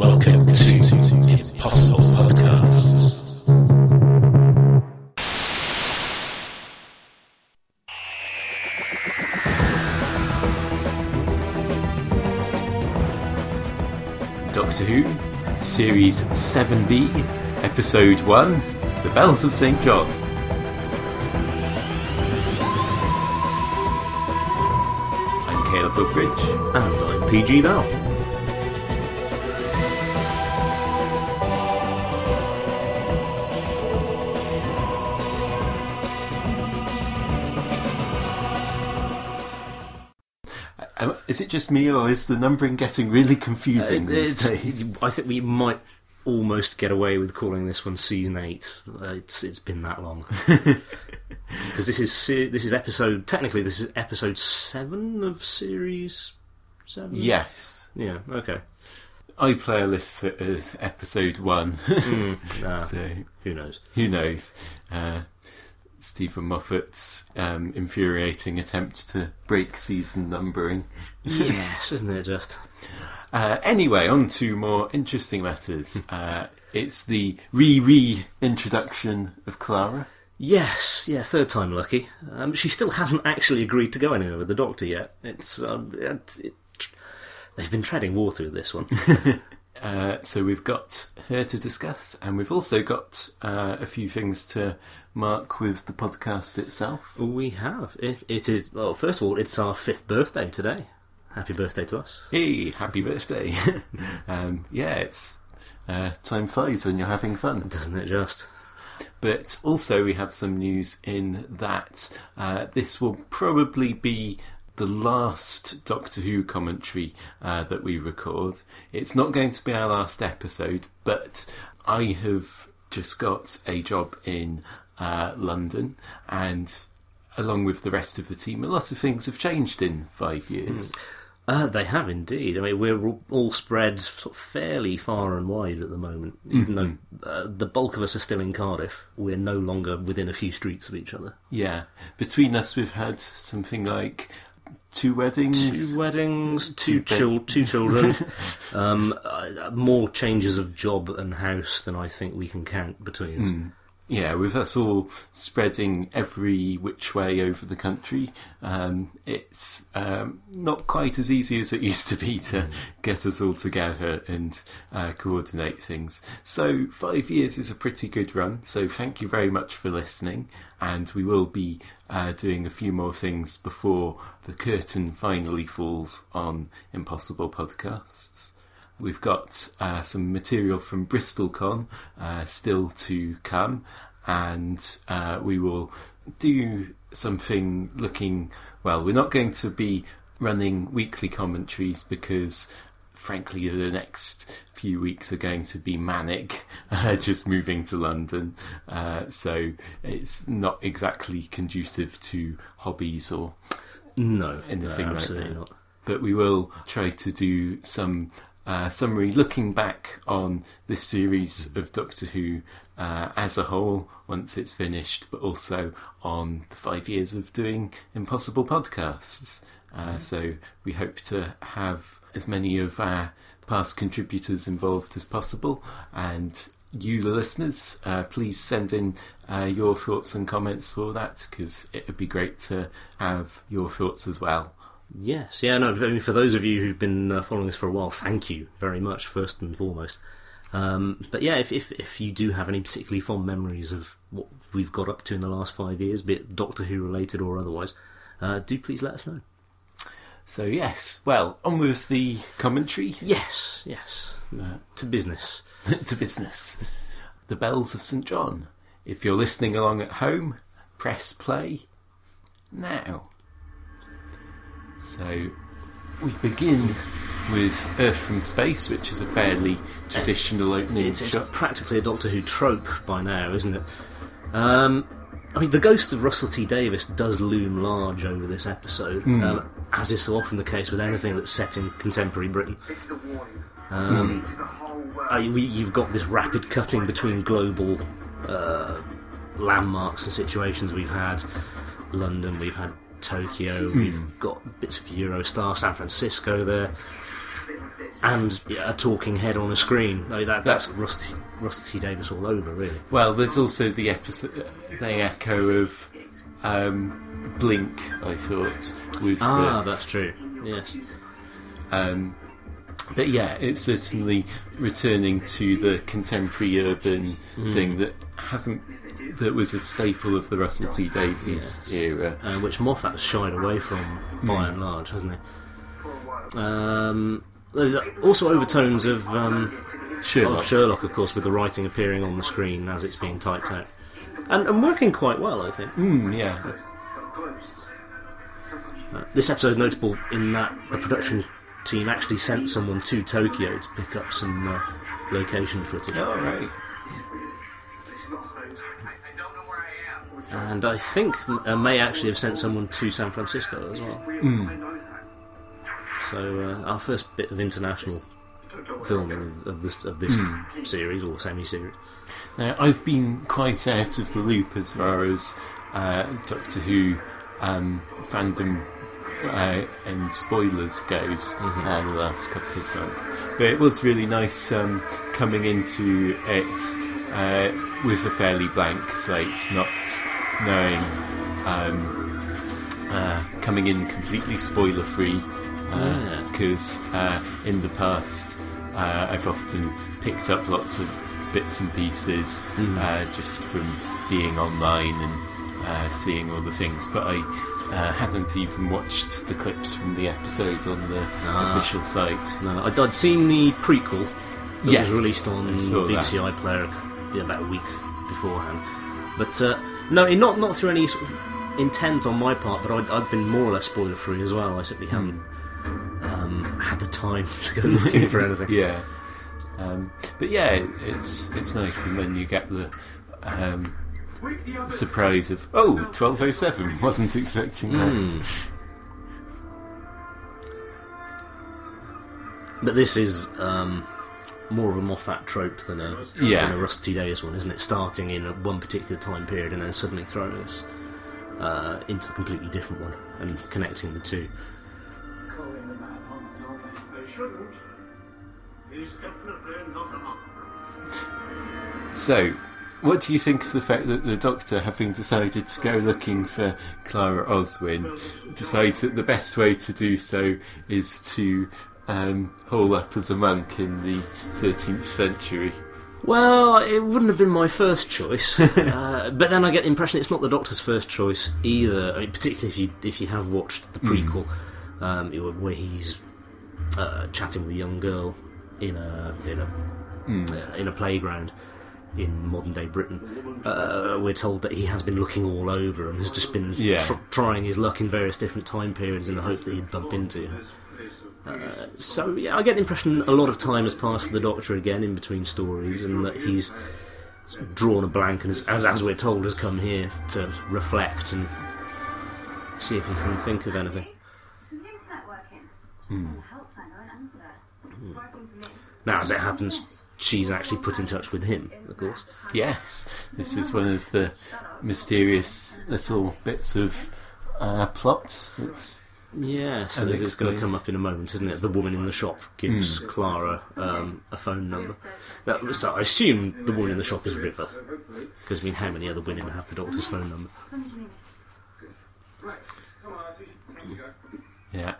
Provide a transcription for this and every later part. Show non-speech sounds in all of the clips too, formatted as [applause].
Welcome to Impossible Podcasts. Doctor Who, Series 7B, Episode 1 The Bells of St. John. I'm Caleb Woodbridge. And I'm PG Bell. Just me, or is the numbering getting really confusing these days? I think we might almost get away with calling this one season eight. Uh, It's it's been that long [laughs] because this is se- this is episode technically this is episode seven of series seven. Yes. yeah, okay. I play a list as episode one, [laughs] Mm, ah, so who knows? who knows? Uh, Steven Moffat's um, infuriating attempt to break season numbering. yes, isn't it just? Uh, anyway, on to more interesting matters. [laughs] Uh, it's the re-re introduction of Clara. Yes, yeah, third time lucky. Um, she still hasn't actually agreed to go anywhere with the doctor yet. It's um, it, it, they've been treading water with this one. [laughs] Uh, so we've got her to discuss, and we've also got uh, a few things to mark with the podcast itself. We have. It, it is, well, first of all, it's our fifth birthday today. Happy birthday to us. Hey, happy birthday! [laughs] um, yeah, it's uh, time flies when you're having fun. Doesn't it just? But also, we have some news in that uh, this will probably be the last Doctor Who commentary uh, that we record. It's not going to be our last episode, but I have just got a job in uh, London, and along with the rest of the team, a lot of things have changed in five years. Uh, they have indeed. I mean, we're all- spread sort of fairly far and wide at the moment. Even though uh, the bulk of us are still in Cardiff, we're no longer within a few streets of each other. Yeah, between us, we've had something like two weddings. Two weddings, two Two chil- two children, [laughs] um, uh, more changes of job and house than I think we can count between us. Yeah, with us all spreading every which way over the country, um, it's um, not quite as easy as it used to be to get us all together and uh, coordinate things. So, five years is a pretty good run. So, thank you very much for listening. And we will be uh, doing a few more things before the curtain finally falls on Impossible Podcasts. We've got uh, some material from BristolCon uh, still to come, and uh, we will do something looking well. We're not going to be running weekly commentaries because, frankly, the next few weeks are going to be manic, [laughs] uh, just moving to London. Uh, so it's not exactly conducive to hobbies or No, Anything no, like absolutely that. not. but we will try to do some uh, summary looking back on this series of Doctor Who uh, as a whole once it's finished, but also on the five years of doing Impossible podcasts. Uh, so we hope to have as many of our past contributors involved as possible and you, the listeners, uh, please send in uh, your thoughts and comments for that because it would be great to have your thoughts as well. Yes, yeah, no. I mean, for those of you who've been uh, following us for a while, thank you very much, first and foremost. Um, but yeah, if, if if you do have any particularly fond memories of what we've got up to in the last five years, be it Doctor Who related or otherwise, uh, do please let us know. So yes, well, on with the commentary Yes, yes, Uh, to business. [laughs] to business. The bells of St John. If you're listening along at home, press play now. So we begin with Earth from Space, which is a fairly traditional opening It's, it's practically a Doctor Who trope by now, isn't it? Um, I mean, the ghost of Russell T Davies does loom large over this episode, um, as is so often the case with anything that's set in contemporary Britain. Um, I- we, you've got this rapid cutting between global uh, landmarks and situations. We've had London, we've had Tokyo, we've got bits of Eurostar, San Francisco there. And a talking head on a screen. Mean, that, that's Rusty, Rusty Davies all over, really. Well, there's also the episode, the echo of um, Blink. I thought with Ah, the, that's true. Yes. um, but yeah, it's certainly returning to the contemporary urban Hmm. thing that hasn't that was a staple of the Russell T Davies Yes. era. uh, which Moffat has shied away from by and large, hasn't he? Um, there's also overtones of, um, Sherlock. of Sherlock, of course, with the writing appearing on the screen as it's being typed out, and, and working quite well, I think. Mm, yeah, Uh, this episode is notable in that the production team actually sent someone to Tokyo to pick up some uh, location footage, all right. and I think uh, May actually have sent someone to San Francisco as well. So uh, our first bit of international filming of, of this of this series or semi-series. Now, I've been quite out of the loop as far as uh, Doctor Who um, fandom uh, and spoilers goes uh, the last couple of months. But it was really nice um, coming into it uh, with a fairly blank slate, not knowing, um, uh, coming in completely spoiler free. Because uh, in the past, uh, I've often picked up lots of bits and pieces uh, just from being online and uh, seeing all the things, but I uh, hadn't even watched the clips from the episode on the Ah. official site. No, I'd, I'd seen the prequel that Yes, was released on I BBC that. iPlayer yeah, about a week beforehand. But uh, no, not not through any sort of intent on my part, but I'd, I'd been more or less spoiler free as well. I simply haven't um, had the time [laughs] to go looking for anything. Yeah, um, but yeah, it- it's it's nice, and then you get the. Um, surprise of oh 1207 [laughs] wasn't expecting that Hmm. But this is um, more of a Moffat trope than a Yeah. than a Rusty Days one, isn't it? Starting in a, one particular time period and then suddenly throwing us uh, into a completely different one and connecting the two. Shouldn't. He's definitely not a monk. So, what do you think of the fact that the Doctor, having decided to go looking for Clara Oswin, decides that the best way to do so is to um, hole up as a monk in the 13th century? Well, it wouldn't have been my first choice, [laughs] uh, but then I get the impression it's not the Doctor's first choice either. I mean, particularly if you if you have watched the prequel, um, where he's uh, chatting with a young girl in a in a uh, in a playground in modern day Britain. Uh, we're told that he has been looking all over and has just been Yeah. tr- trying his luck in various different time periods in the hope that he'd bump into her. Uh, so yeah, I get the impression a lot of time has passed for the Doctor again in between stories, and that he's drawn a blank and, has, as as we're told, has come here to reflect and see if he can think of anything. Is the internet working? The helpline won't answer. It's working for me. Now, as it happens, she's actually put in touch with him, of course. Yes, this is one of the mysterious little bits of uh, plot that's. Yes, and this is going to come up in a moment, isn't it? The woman in the shop gives Clara um, a phone number. That, so I assume the woman in the shop is River, because I mean, how many other women have the Doctor's phone number? When do you mean? Right, come on, Artie. Time to go. Yeah.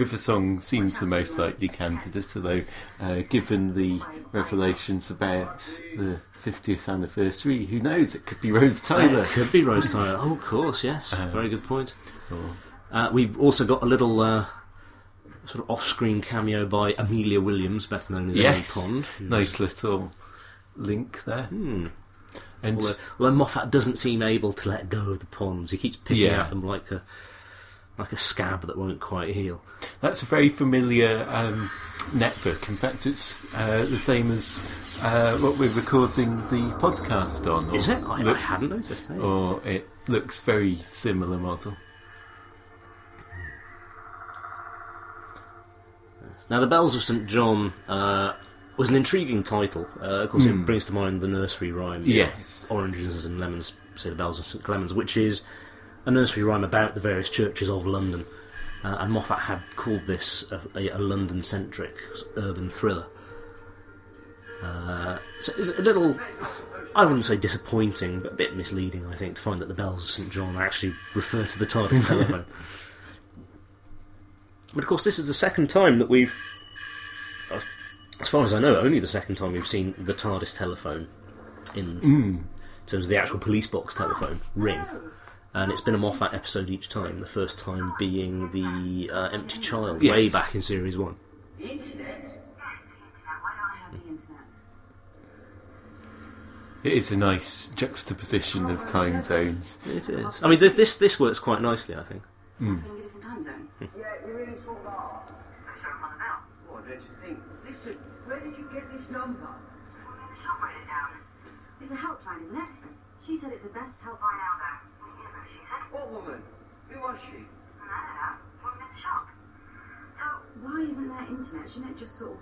River Song seems the most likely candidate, although, uh, given the revelations about the 50th anniversary, who knows? It could be Rose Tyler. It could be Rose [laughs] Tyler. Oh, of course, yes. Very good point. Uh, we've also got a little uh, sort of off-screen cameo by Amelia Williams, better known as Yes, Amy Pond. nice little link there. Hmm. And Although, although Moffat doesn't seem able to let go of the ponds, he keeps picking Yeah. at them like a like a scab that won't quite heal. that's a very familiar um, netbook. In fact, it's uh, the same as uh, what we're recording the podcast on. Is it? I, I hadn't noticed. Hey. or it looks very similar model. Now, the Bells of St John uh, was an intriguing title. Uh, of course, it brings to mind the nursery rhyme. you know, Hmm. Yes. Oranges and lemons say the bells of St Clement's, which is a nursery rhyme about the various churches of London. uh, and Moffat had called this a, a, a London-centric urban thriller. Uh, so it's a little, I wouldn't say disappointing, but a bit misleading, I think, to find that the bells of St John actually refer to the TARDIS [laughs] telephone. But of course, this is the second time that we've, as far as I know, only the second time we've seen the TARDIS telephone in terms of the actual police box telephone ring. And it's been a Moffat episode each time. The first time being the uh, Empty Child, way back in series one. Internet. Why don't I have the internet? It is a nice juxtaposition of time zones. It is. I mean, this this this works quite nicely, I think. In a different time zone. Yeah, you really sort of are. What don't you think? Listen, where did you get this number? It's a helpline, isn't it? She said it's the best helpline out there. What woman? Who was she? Why isn't there internet? Shouldn't it just sort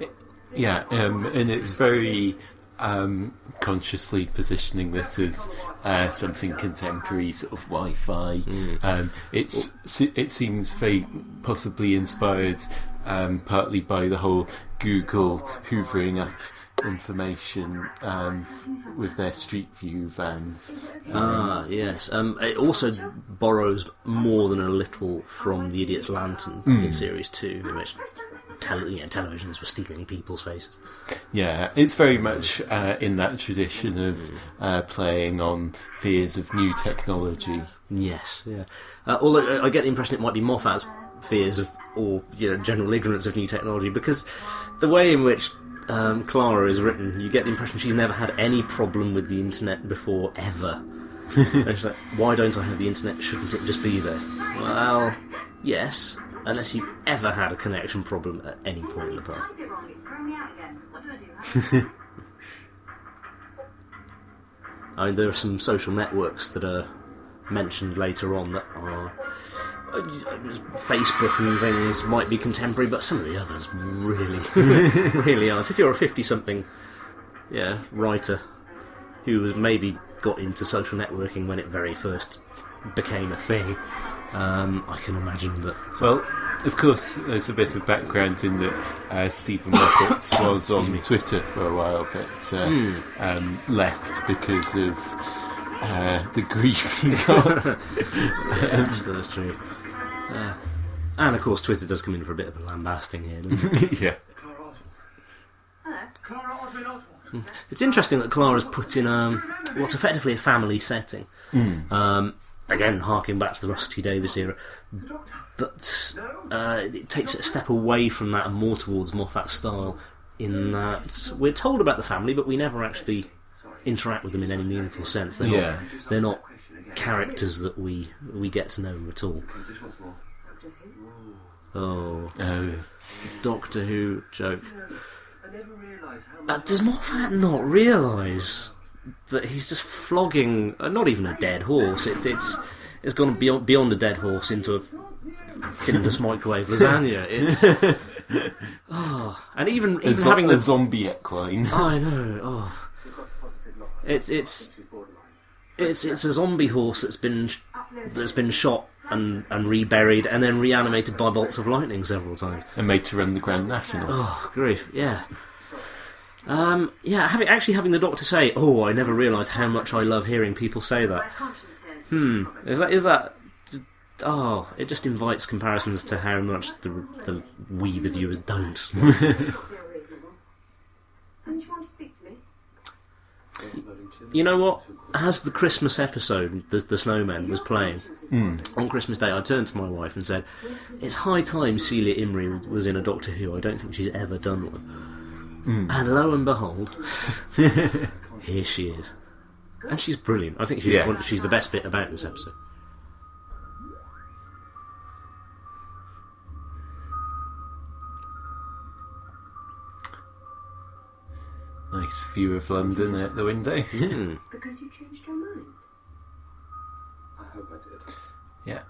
of Yeah, um, and it's very um, consciously positioning this as uh, something contemporary, sort of Wi-Fi. Um, it's it seems very possibly inspired um, partly by the whole Google hoovering up information um, f- with their Street View vans. Ah, yes. Um, it also borrows more than a little from the Idiot's Lantern in series two, in which tele- you know, televisions were stealing people's faces. Yeah, it's very much uh, in that tradition of uh, playing on fears of new technology. Yes, yeah. Uh, although I- I get the impression it might be Moffat's fears of, or you know, general ignorance of new technology, because the way in which um, Clara is written, you get the impression she's never had any problem with the internet before ever. [laughs] and she's like, "Why don't I have the internet? Shouldn't it just be there?" Well, yes, unless you've ever had a connection problem at any point in the past. type it wrong? It's throwing me out again. What do I do? [laughs] I mean, there are some social networks that are mentioned later on that are. Uh, Facebook and things might be contemporary, but some of the others really, [laughs] really aren't. If you're a 50 something yeah, writer who has maybe got into social networking when it very first became a thing, um, I can imagine that. Well, of course, there's a bit of background in that uh, Steven Moffat [coughs] was on Twitter for a while, but uh, um, left because of uh, the grief he got. yes, that's true. Yeah. And of course, Twitter does come in for a bit of a lambasting here. doesn't it? [laughs] yeah. Clara Oswald. Clara Oswald Oswald. It's interesting that Clara's put in um, what's effectively a family setting. Um, again, harking back to the Rusty Davies era, but uh, it takes it a step away from that and more towards Moffat style. In that we're told about the family, but we never actually interact with them in any meaningful sense. They're Yeah. not, they're not characters that we we get to know at all. Oh, Oh, Doctor Who joke. I never realised how Uh, much. does Moffat not realise that he's just flogging uh, not even a dead horse? It's it's it's gone beyond beyond a dead horse into a Findus microwave lasagna. [laughs] It's oh, and even a, even zo- having a the zombie equine. I know oh it's it's it's it's a zombie horse that's been that's been shot and and reburied and then reanimated by bolts of lightning several times. and made to run the Grand National. Oh, grief, yeah. Um, yeah, having actually having the doctor say, "Oh, I never realised how much I love hearing people say that." Hmm, is that is that? Oh, it just invites comparisons to how much the the we the viewers don't. [laughs] Feel reasonable. Didn't you want to speak to me? You know what? As the Christmas episode, the the Snowman was playing hmm. on Christmas Day, I turned to my wife and said, "It's high time Celia Imrie was in a Doctor Who. I don't think she's ever done one." Hmm. And lo and behold, [laughs] here she is, and she's brilliant. I think she's Yeah. one, she's the best bit about this episode. Nice view of London out the window. Hmm. [laughs] Because you changed your mind. I hope I did. yeah.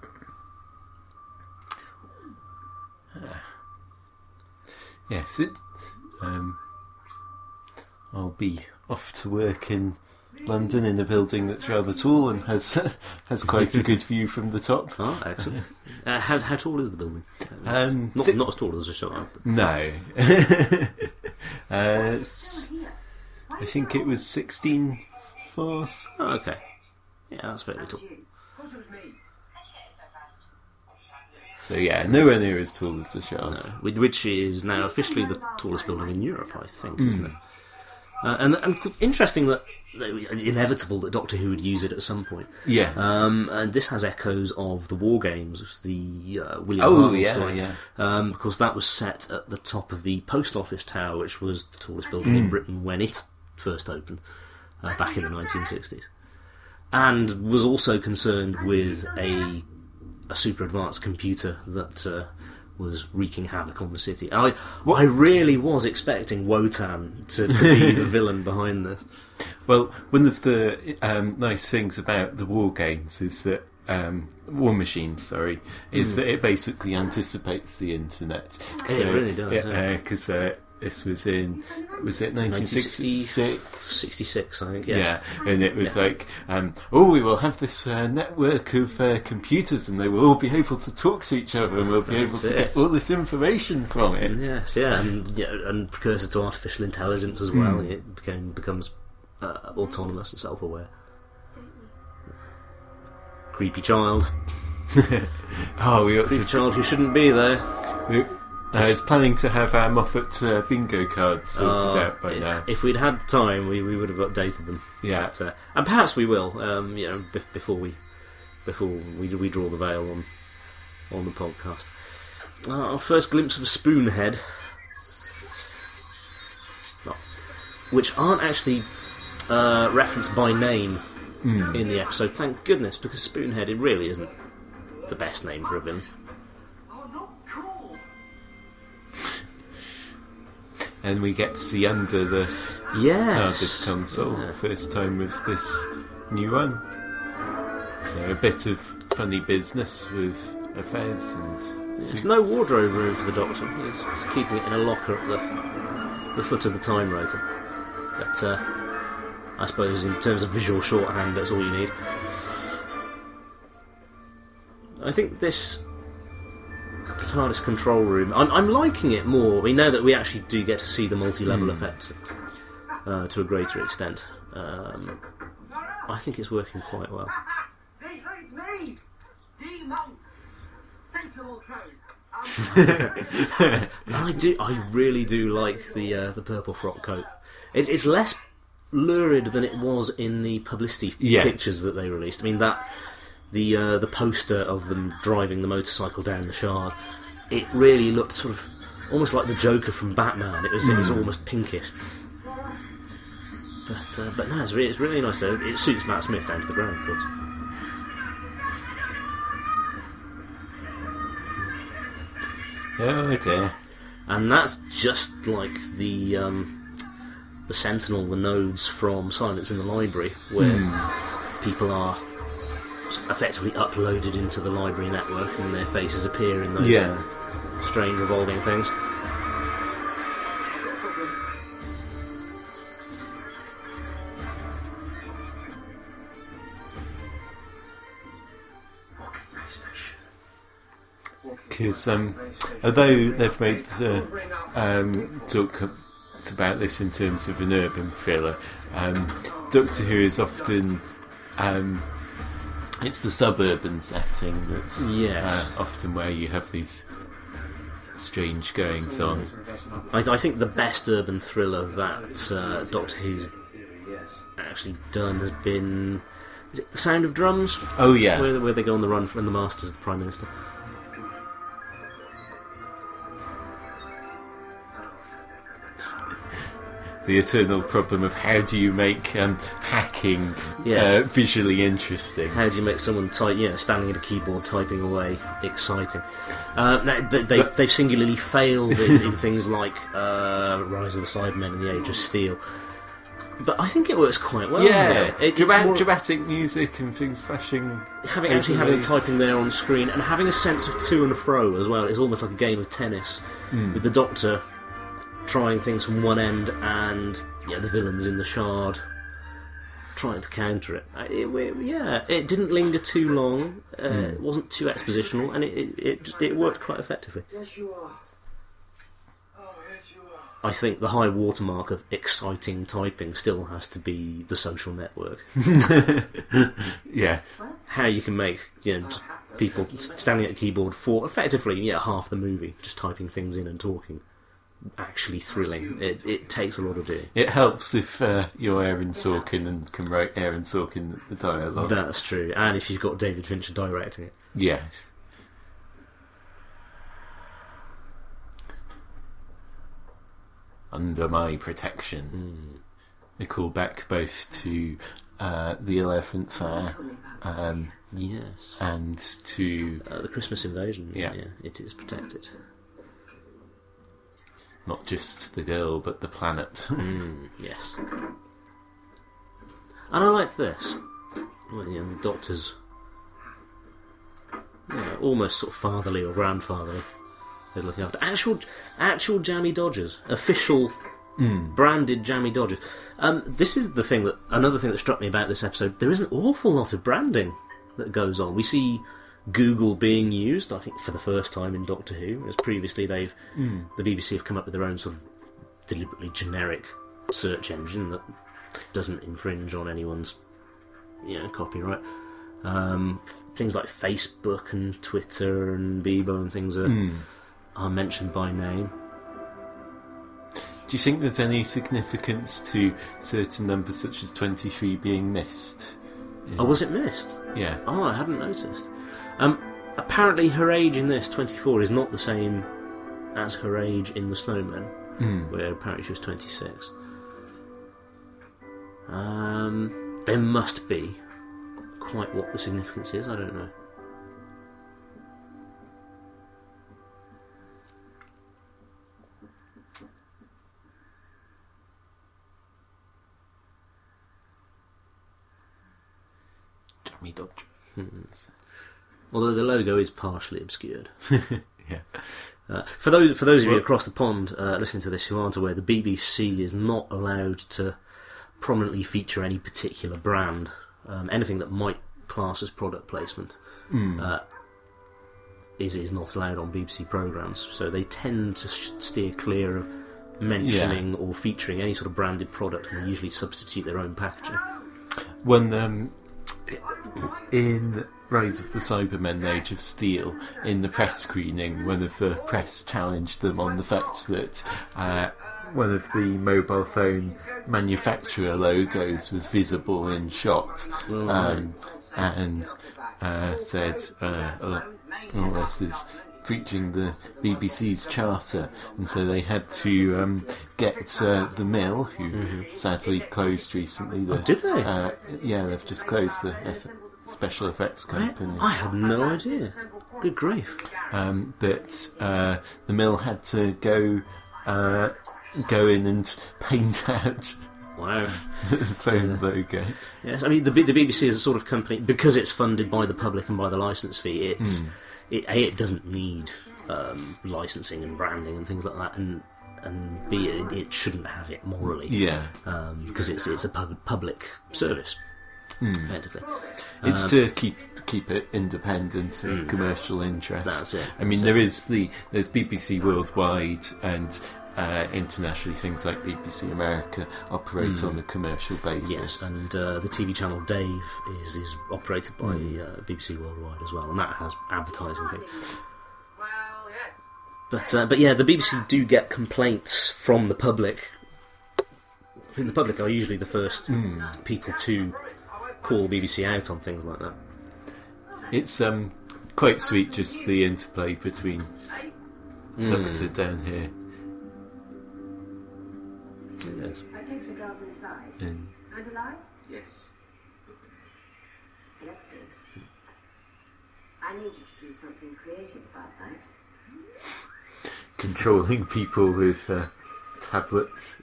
Ah. Yes, it. Um, I'll be off to work in London in a building that's rather tall and has [laughs] has quite a good view from the top. Oh, excellent. Uh, how, how tall is the building? Um, Not, si- not as tall as a shop. No, [laughs] uh, I think it was sixteen floors. oh, okay. Yeah, that's fairly tall. Of course it was me. So yeah, nowhere near as tall as the Shard. No, which- is now officially the tallest building in Europe, I think, isn't it? Uh, and, and interesting that inevitable that Doctor Who would use it at some point. Yeah. Um, and this has echoes of the War Games, the uh, William Oh, Hartnell yeah, story. yeah. Um, because that was set at the top of the post office tower, which was the tallest building in Britain when it first opened uh, back in the 1960s, and was also concerned with a a super advanced computer that uh, was wreaking havoc on the city. I I really was expecting Wotan to, to be the [laughs] villain behind this. Well, one of the um, nice things about the war games is that um, War Machine, sorry, is that it basically anticipates the internet. It really does, yeah. Because uh, this was in was it 1966? 66, I think. Yeah, and it was like, um, oh, we will have this uh, network of uh, computers, and they will all be able to talk to each other, and we'll be able That's to it. get all this information from it. Yes, yeah, and yeah, and precursor to artificial intelligence as well. Hmm. It became becomes uh, autonomous and self-aware. Creepy child, [laughs] Oh, we also creepy child who shouldn't be there. we, I was planning to have our Moffat uh, bingo cards sorted Uh, out by now. If we'd had time, we, we would have updated them. Yeah. But, uh, and perhaps we will. Um, you know, be- before we before we we draw the veil on on the podcast. Uh, our first glimpse of a spoonhead, which aren't actually uh, referenced by name Hmm. in the episode. Thank goodness, because spoonhead it really isn't the best name for a villain. And we get to see under the Yes. TARDIS console Yeah. first time with this new one. So a bit of funny business with affairs and There's no wardrobe room for the Doctor. He's just keeping it in a locker at the the foot of the time rotor. But uh, I suppose in terms of visual shorthand, that's all you need. I think this TARDIS control room. I'm, I'm liking it more. We know that we actually do get to see the multi-level effects uh, to a greater extent. Um, I think it's working quite well. See, look, me. Demon. Sensible clothes. [laughs] I do. I really do like the uh, the purple frock coat. It's it's less lurid than it was in the publicity Yes. pictures that they released. I mean that the uh, the poster of them driving the motorcycle down the shard. It really looked sort of almost like the Joker from Batman. It was it was almost pinkish. But uh, but no, it's really, it's really nice. Though. It suits Matt Smith down to the ground, of course. Oh dear. and that's just like the um, the Sentinel, the nodes from Silence in the Library, where people are effectively uploaded into the library network, and their faces appear in those Yeah. strange revolving things. Because um, although they've made uh, um, talk about this in terms of an urban thriller, um, Doctor Who is often um, it's the suburban setting that's Yes. uh, often where you have these strange goings on. I, I think the best urban thriller that uh, Doctor Who's actually done has been. Is it The Sound of Drums? Oh yeah, Where, where they go on the run when the Master's of the Prime Minister. The eternal problem of how do you make um, hacking Yes. uh, visually interesting. How do you make someone type, you know, standing at a keyboard typing away exciting? Uh, now, they, they've, they've singularly failed in, in things like uh, Rise of the Cybermen and the Age of Steel. But I think it works quite well. yeah. It- more- dramatic music and things flashing. having actually having the typing there on screen and having a sense of to and fro as well. It's almost like a game of tennis Hmm. with the Doctor trying things from one end and yeah, the villains in the Shard trying to counter it. It, it- yeah, it didn't linger too long. Uh, It wasn't too expositional, and it it, it it worked quite effectively. Yes, you are. Oh, yes, you are. I think the high watermark of exciting typing still has to be the social network. [laughs] Yes. How you can make you know people standing at a keyboard for effectively yeah half the movie just typing things in and talking actually thrilling. It it takes a lot of doing. It helps if uh, you're Aaron Sorkin and can write Aaron Sorkin the dialogue. That's true, and if you've got David Fincher directing it. Yes. Under my protection. A call back both to uh, the Eleventh Hour um, Yes. and to Uh, the Christmas invasion. Yeah. it is protected. Not just the girl but the planet. [laughs] Mm, yes. And I liked this. Well, you know, the doctor's yeah, almost sort of fatherly or grandfatherly is looking after actual actual jammy dodgers, official branded jammy dodgers. Um, this is the thing that another thing that struck me about this episode. There is an awful lot of branding that goes on. We see Google being used, I think, for the first time in Doctor Who, as previously they've the BBC have come up with their own sort of deliberately generic search engine that doesn't infringe on anyone's you know copyright. Um, things like Facebook and Twitter and Bebo and things are are mentioned by name. Do you think there's any significance to certain numbers such as 23 being missed? Oh, was it missed? Yeah. Oh, I hadn't noticed. Um, apparently, her age in this 24 is not the same as her age in The Snowman, where apparently she was 26. Um, there must be. Quite what the significance is, I don't know. Jammy Dodger. Although the logo is partially obscured. [laughs] Yeah. Uh, for those for those of you across the pond uh, listening to this who aren't aware, the BBC is not allowed to prominently feature any particular brand. Um, anything that might class as product placement uh, is is not allowed on BBC programs. So they tend to sh- steer clear of mentioning or featuring any sort of branded product, and they usually substitute their own packaging. When um, in Rise of the Cybermen Age of Steel, in the press screening, one of the press challenged them on the fact that uh, one of the mobile phone manufacturer logos was visible in shot, um, and uh, said, uh, oh, oh, this is breaching the BBC's charter, and so they had to um, get uh, the mill, who sadly closed recently. The, Oh, did they? Uh, yeah, they've just closed the special effects company. I had no idea. Good grief! Um, but uh, the mill had to go uh, go in and [laughs] paint out Wow. [laughs] phone logo. Yes, I mean the the BBC is a sort of company because it's funded by the public and by the license fee. It's it a it doesn't need um, licensing and branding and things like that, and and b it, it shouldn't have it morally Yeah, um, because it's it's a pub- public service effectively. it's Um, to keep keep it independent of commercial interests. That's it, I mean, that's there is the there's BBC worldwide and. Uh, internationally, things like BBC America operate on a commercial basis. Yes, and uh, the TV channel Dave is is operated by uh, BBC Worldwide as well, and that has advertising things. Well, yes. But uh, but yeah, the BBC do get complaints from the public. I mean, the public are usually the first people to call the BBC out on things like that. It's um quite sweet, just the interplay between Doctor down here Yes. I take the girls inside. and And alive? Yes. Alexei. I need you to do something creative about that. controlling people with uh, tablets.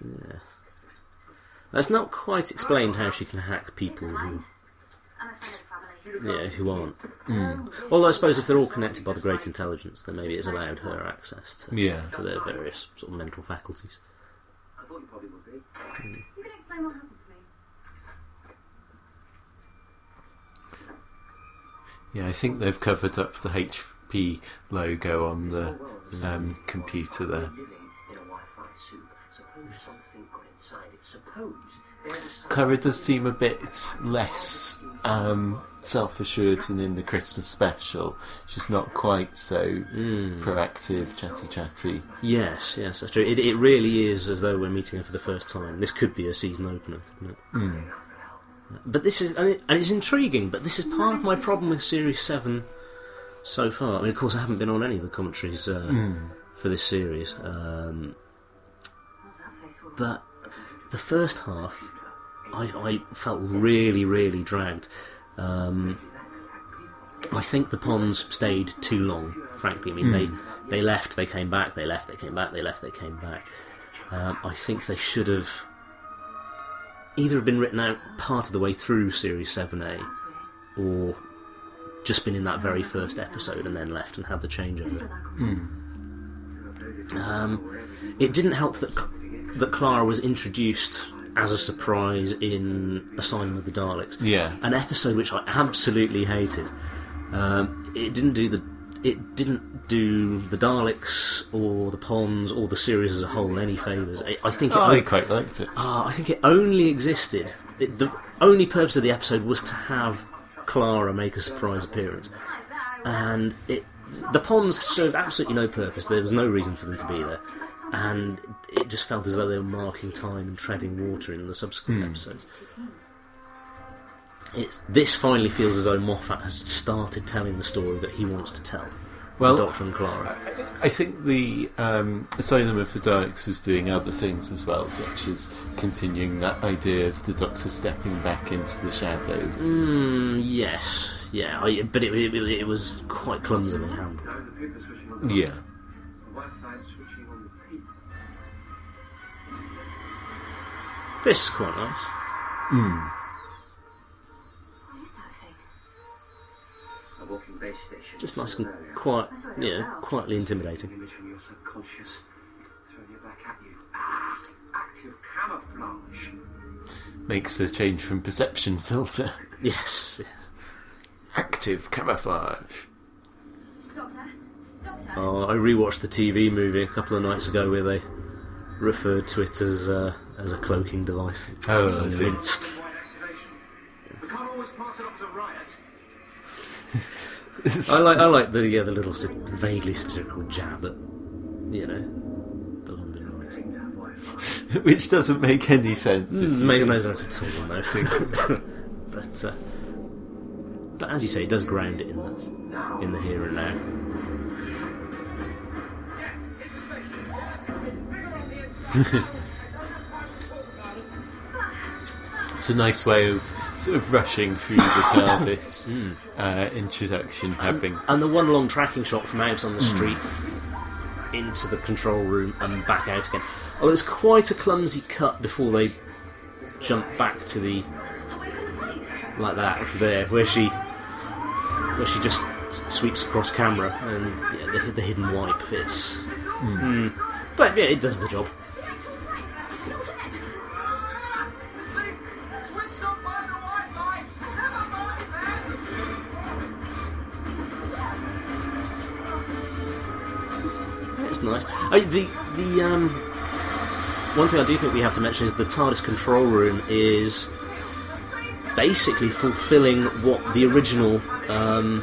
That's not quite explained how she can hack people who yeah, who aren't. Mm. Although I suppose if they're all connected by the great intelligence, then maybe it's allowed her access to, yeah. to their various sort of mental faculties. I thought you probably would be. Mm. You can explain what happened to me. Yeah, I think they've covered up the HP logo on the um, computer there. Clara does seem a bit less um, self-assured and in the Christmas special. She's not quite so proactive, chatty chatty. Yes, yes, that's true. It, it really is as though we're meeting her for the first time. This could be a season opener, couldn't it? But this is, and, it, and it's intriguing. But this is part of my problem with Series Seven so far. I mean, of course, I haven't been on any of the commentaries uh, for this series, um, but the first half, I, I felt really, really dragged. Um, I think the ponds stayed too long. Frankly, I mean they they left, they came back, they left, they came back, they left, they came back. Um, I think they should have either have been written out part of the way through Series Seven A, or just been in that very first episode and then left and had the changeover. Um, it didn't help that that Clara was introduced as a surprise in Asylum of the Daleks Yeah. an episode which I absolutely hated. Um, it didn't do the it didn't do the Daleks or the Ponds or the series as a whole any favours. I, I think it Oh, I o- quite liked it. ah, I think it only existed. It, the only purpose of the episode was to have Clara make a surprise appearance, and it the Ponds served absolutely no purpose. There was no reason for them to be there, and it just felt as though they were marking time and treading water in the subsequent episodes. It's this finally feels as though Moffat has started telling the story that he wants to tell. Well, the Doctor and Clara. I think the um, Asylum of the Daleks was doing other things as well, such as continuing that idea of the Doctor stepping back into the shadows. Mm, yes, yeah, I, but it, it, it was quite clumsily handled. The paper switching on the Yeah. This is quite nice. What is that thing? a walking base station. Just nice and quiet, yeah, quietly intimidating. Image from your subconscious throwing it back at you. Ah, active camouflage. Makes a change from perception filter. Yes, [laughs] yes. Active camouflage. Doctor? Doctor? Oh, I rewatched the TV movie a couple of nights ago where they referred to it as uh, as a cloaking device. Oh, And dear. winced. activation. We can't always pass it off as a riot. [laughs] I like I like the yeah, the little vaguely satirical jab at you know the London riots. [laughs] Which doesn't make any sense. if you- Makes no sense at all, no. [laughs] but uh, but as you say, it does ground it in the in the here and now. It's a nice way of sort of rushing through the [coughs] TARDIS uh, introduction, having And the one long tracking shot from out on the street into the control room and back out again. Although it's quite a clumsy cut before they jump back to the like that there, where she where she just sweeps across camera and yeah, the, the hidden wipe. It's Mm. but yeah, it does the job. Nice. I, the the um, one thing I do think we have to mention is the TARDIS control room is basically fulfilling what the original um,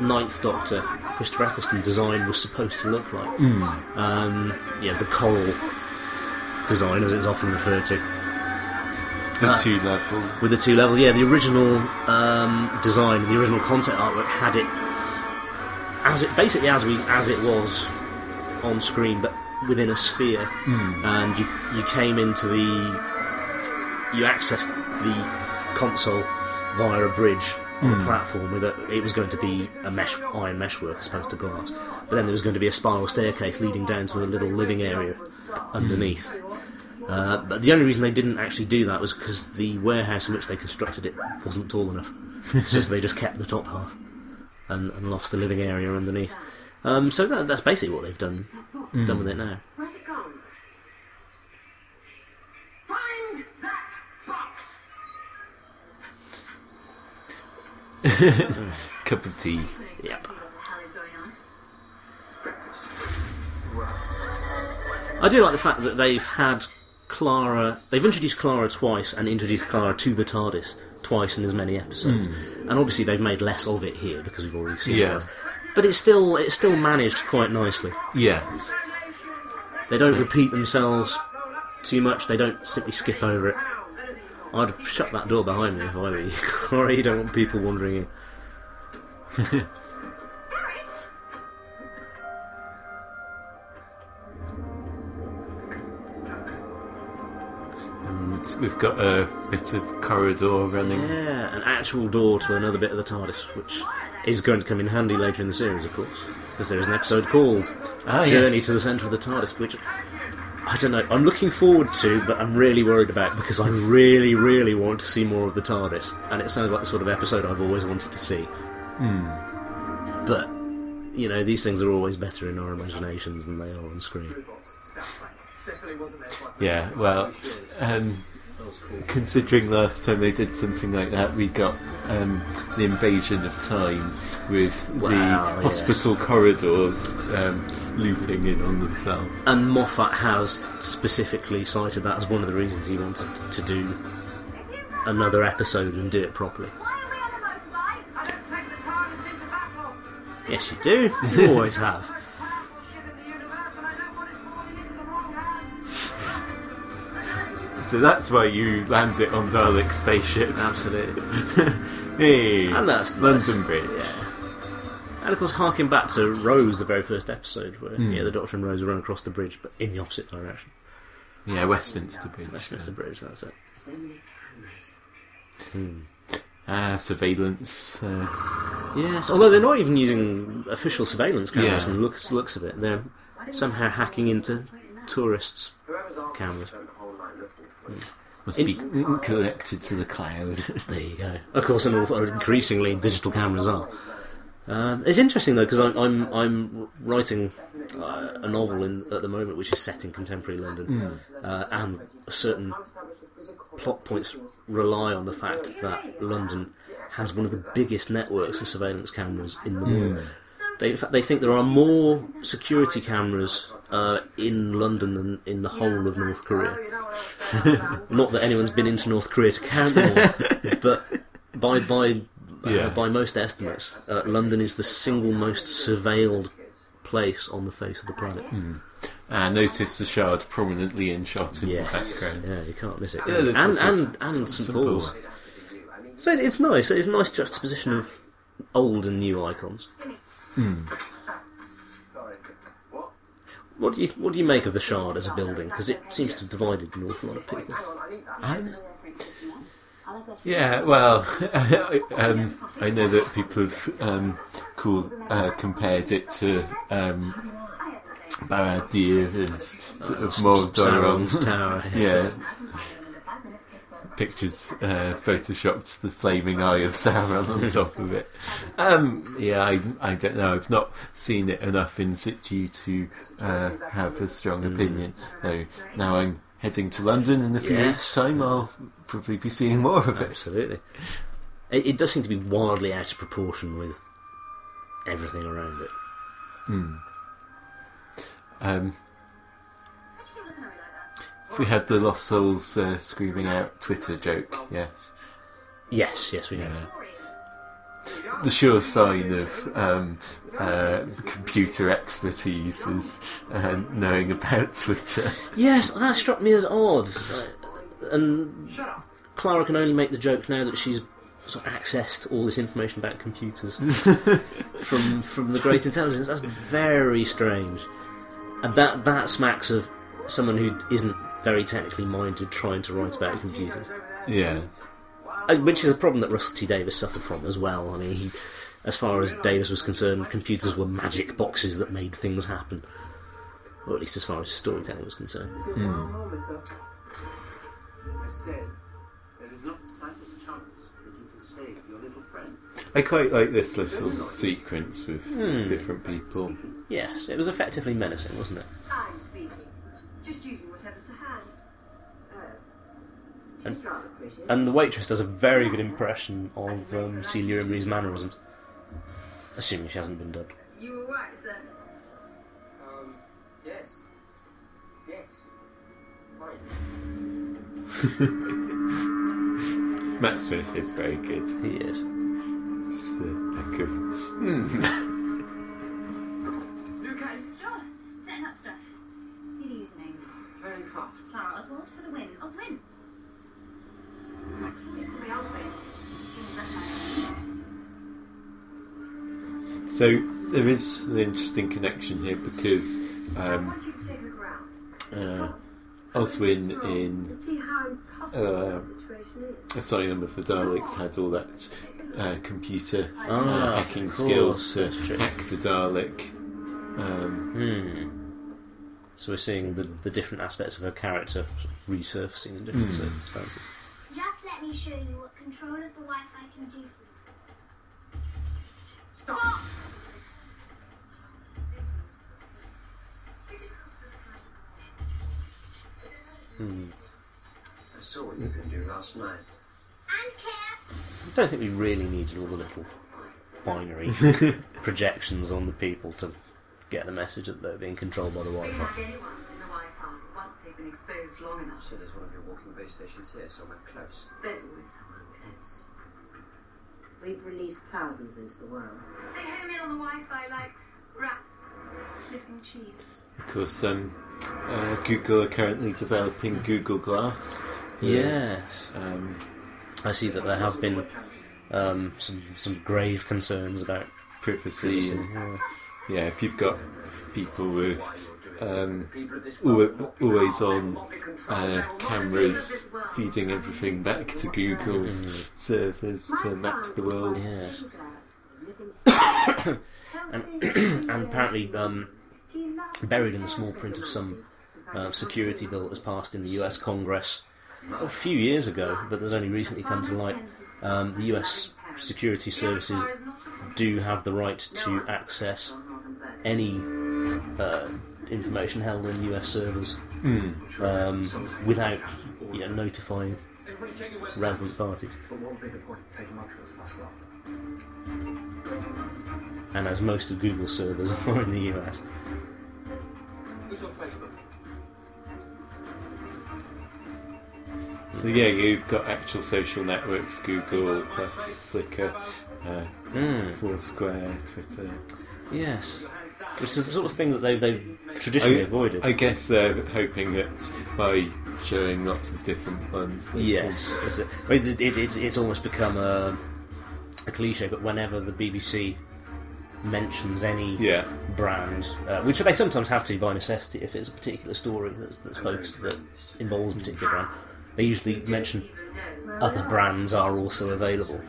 Ninth Doctor Christopher Eccleston design was supposed to look like. Um, yeah, the coral design, as it's often referred to the Ah. two level. with the two levels. Yeah, the original um, design, the original concept artwork had it as it basically as we as it was on screen, but within a sphere. Hmm. And you you came into the you accessed the console via a bridge on a hmm. platform with a. It was going to be a mesh iron meshwork as opposed to glass, but then there was going to be a spiral staircase leading down to a little living area underneath. Hmm. Uh, but the only reason they didn't actually do that was because the warehouse in which they constructed it wasn't tall enough. [laughs] so they just kept the top half and, and lost the living area underneath. Um, so that, that's basically what they've done done with it now. Where's it gone? Find that box! [laughs] Cup of tea. Yep. What the hell is going on? I do like the fact that they've had Clara. They've introduced Clara twice and introduced Clara to the TARDIS twice in as many episodes, hmm. and obviously they've made less of it here because we've already seen Yeah. that. But it's still it's still managed quite nicely. Yes. They don't repeat themselves too much. They don't simply skip over it. I'd shut that door behind me if I were you. You don't want people wandering in. [laughs] And we've got a bit of corridor running. Yeah, an actual door to another bit of the TARDIS, which is going to come in handy later in the series, of course, because there is an episode called Ah, Journey yes. to the Centre of the TARDIS, which I don't know. I'm looking forward to, but I'm really worried about because I really, really want to see more of the TARDIS, and it sounds like the sort of episode I've always wanted to see. Hmm. But you know, these things are always better in our imaginations than they are on screen. Yeah, well, um, considering last time they did something like that, we got um, the invasion of time with Wow, the yes. hospital corridors um, looping in on themselves. And Moffat has specifically cited that as one of the reasons he wanted to do another episode and do it properly. Why are we on a motorbike? I don't take the TARDIS into battle. Yes, you do. You always have. So that's why you land it on Dalek spaceships. Absolutely. [laughs] Hey, And that's nice. London Bridge. And of course, harking back to Rose, the very first episode, where yeah, the Doctor and Rose run across the bridge, but in the opposite direction. Yeah, Westminster Bridge. Westminster Bridge, that's it. So many cameras. Ah, surveillance. Uh, Yes, although they're not even using official surveillance cameras Yeah. the looks, looks of it. They're somehow hacking into tourists' cameras. spent the whole night looking. Must In- be collected to the cloud. [laughs] There you go. Of course, and all, increasingly digital cameras are. Um, it's interesting though because I'm I'm I'm writing uh, a novel in, at the moment which is set in contemporary London, uh, and certain plot points rely on the fact that London has one of the biggest networks of surveillance cameras in the world. They, in fact, they think there are more security cameras uh, in London than in the whole of North Korea. [laughs] Not that anyone's been into North Korea to count them all, [laughs] but by by uh, Yeah. by most estimates, uh, London is the single most surveilled place on the face of the planet. Ah, notice the shard prominently in shot in Yeah, the background. yeah, you can't miss it. Yeah, and and and some St. Paul's. So it's, it's nice. It's a nice juxtaposition of old and new icons. Sorry. What? What do you what do you make of the Shard as a building? Because it seems to have divided an awful lot of people. Hang on, I need that. I'm- Yeah, well, [laughs] um, I know that people have um, called, uh, compared it to um, Barad-dûr and sort of Sauron's Mordor. tower. Yeah, [laughs] pictures uh, photoshopped the flaming eye of Sauron on [laughs] top of it. Um, yeah, I, I don't know. I've not seen it enough in situ to uh, have a strong opinion. So now I'm heading to London in a few Yes. weeks' time. I'll probably be seeing more of it. Absolutely. It, it does seem to be wildly out of proportion with everything around it. Um, if we had the Lost Souls uh, screaming out Twitter joke, yes. Yes, yes, we have. The sure sign of um, uh, computer expertise is uh, knowing about Twitter. Yes, that struck me as odd. And Clara can only make the joke now that she's sort of accessed all this information about computers [laughs] from from the great intelligence. That's very strange, and that that smacks of someone who isn't very technically minded trying to write about computers. Yeah. Uh, which is a problem that Russell T Davies suffered from as well. I mean, he, as far as Davies was concerned, computers were magic boxes that made things happen. Or at least as far as storytelling was concerned. Is it a moment, sir? I said, there is not the slightest chance that you can save your little friend. I quite like this little sequence with different people. Yes, it was effectively menacing, wasn't it? I'm speaking. Just using whatever's to hand. She's rather. And the waitress does a very good impression of um, Celia Imrie's mannerisms. Assuming she hasn't been dubbed. You were right, sir. Um, yes. Yes. Fine. [laughs] Matt Smith is very good. He is. Just the look of. [laughs] So there is an interesting connection here because um, want you to take a look around. uh, Oswin in To see how impossible uh, the situation is. Asylum of the Daleks had all that uh, computer uh, Ah, hacking skills to hack the Dalek. Um, Hmm. So we're seeing the, the different aspects of her character resurfacing in different circumstances. Just let me show you what control of the Wi-Fi can do for you. Stop! Hmm. I saw what you can do last night. And care. I don't think we really needed all the little binary [laughs] projections on the people to get the message that they're being controlled by the Wi-Fi. anyone in the Wi-Fi once they've been exposed long enough. So there's one of your walking base stations here, somewhere close. There's always someone close. We've released thousands into the world. They home in on the Wi-Fi like rats sniffing cheese. of course, um, uh, Google are currently developing Google Glass. Yes. Um, I see that there have been um, some some grave concerns about privacy. privacy. And, yeah. yeah, if you've got people with Why you're doing this, um, the people of this al- world will not be always on will not be controlled, uh, they will not be cameras feeding everything back to Google's servers to map the world. Yes. [coughs] Living And, [coughs] and apparently, um, buried in the small print of some uh, security bill that was passed in the US Congress a few years ago, but that's only recently come to light. Um, the US security services do have the right to access any uh, information held on US servers um, without you know, notifying relevant parties. But what would be the point of taking mugshots of us lot? And as most of Google's servers [laughs] are in the US, Who's on Facebook? So yeah, you've got actual social networks, Google plus Flickr, uh, Mm. Foursquare, Twitter. yes, which is the sort of thing that they've, they've traditionally I, avoided. I guess they're hoping that by showing lots of different ones, they Yes, it's, a- it, it, it's, it's almost become a, a cliche, but whenever the BBC mentions any yeah, brand, uh, which they sometimes have to by necessity if it's a particular story that's, that's focused, that involves a particular brand, they usually mention other brands are also available.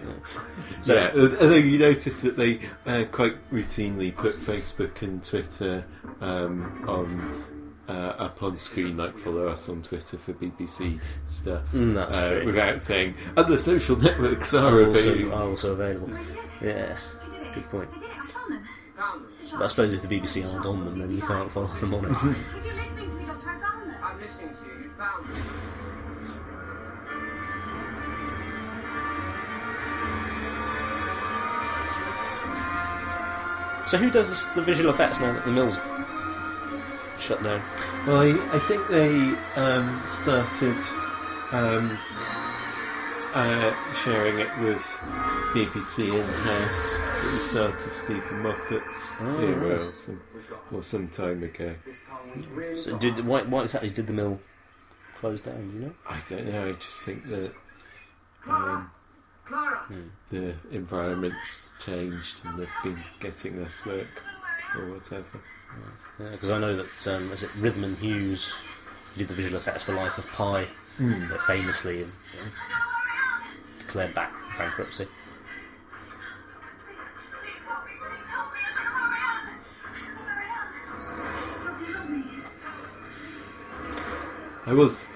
So, yeah. uh, Although you notice that they uh, quite routinely put Facebook and Twitter um, on. Uh, up on screen, like follow us on Twitter for BBC stuff, Mm, that's uh, true. without saying other social [laughs] networks are are also, available. are also available. Yes, good point. I did it. I found them. But I suppose if the BBC aren't on them, then you can't follow them on it. So who does this, the visual effects now that the mill's shut down? Well, I, I think they um, started um, uh, sharing it with BBC in house at the start of Steven Moffat's Oh, era, right. or some, or some time ago. This time was really So did why, why exactly did the mill close down? You know? I don't know. I just think that um! Hmm. the environment's changed and they've been getting less work or whatever. Because I know that um, is it Rhythm and Hues did the visual effects for Life of Pi, hmm. that famously you um, know, declared back bankruptcy. I was,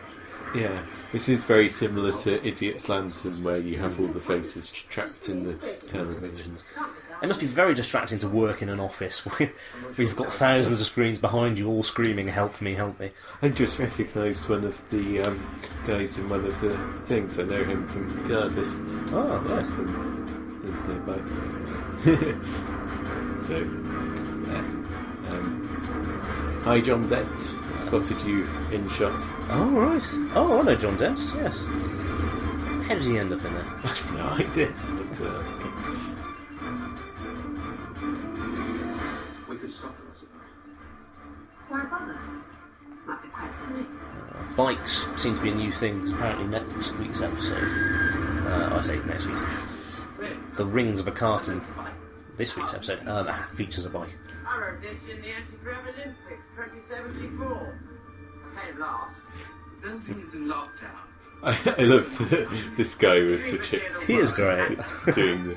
yeah. This is very similar to Idiot's Lantern, where you have all the faces trapped in the television. It must be very distracting to work in an office [laughs] where we've got thousands of screens behind you all screaming, Help me, help me. I just recognised one of the um, guys in one of the things. I know him from Cardiff. Oh, Yeah, right. from lives nearby. [laughs] so, yeah. Um, hi, John Dent. Spotted you in shot. Oh, right. Oh, I know John Dent, yes. How did he end up in there? [laughs] I have no idea. I'd love to ask him. We could stop him, I suppose. Why bother? Might be quite funny. Bikes seem to be a new thing, 'cause apparently next week's episode, uh, I say next week's, The Rings of Akhaten, this week's episode, um, features a bike. I wrote this in the Anti-Grav Olympics 2074. I came last. Belgium is in lockdown. I, I love the, this guy with the chips. He is great. [laughs] doing the,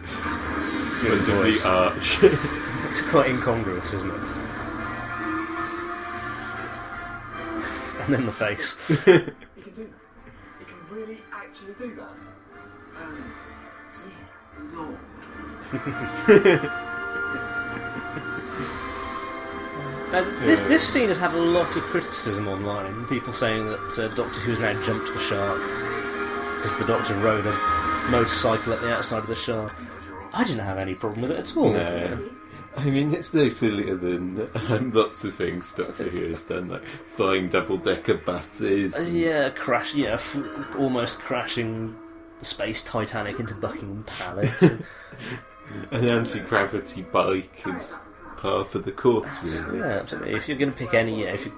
Doing under voice. the arch. [laughs] It's quite incongruous, isn't it? And then the face. [laughs] He can do that. He can really actually do that. Um, Lord. Now, th- this, this scene has had a lot of criticism online. People saying that uh, Doctor Who has now jumped the shark because the Doctor rode a motorcycle at the outside of the shark. I didn't have any problem with it at all. no. I mean, it's no sillier than um, lots of things Doctor Who has done, like flying double decker buses. Uh, Yeah, crash. Yeah, f- almost crashing the space Titanic into Buckingham Palace. [laughs] An anti gravity bike is par for the course, really. yeah, absolutely. If you're going to pick any, yeah, if you're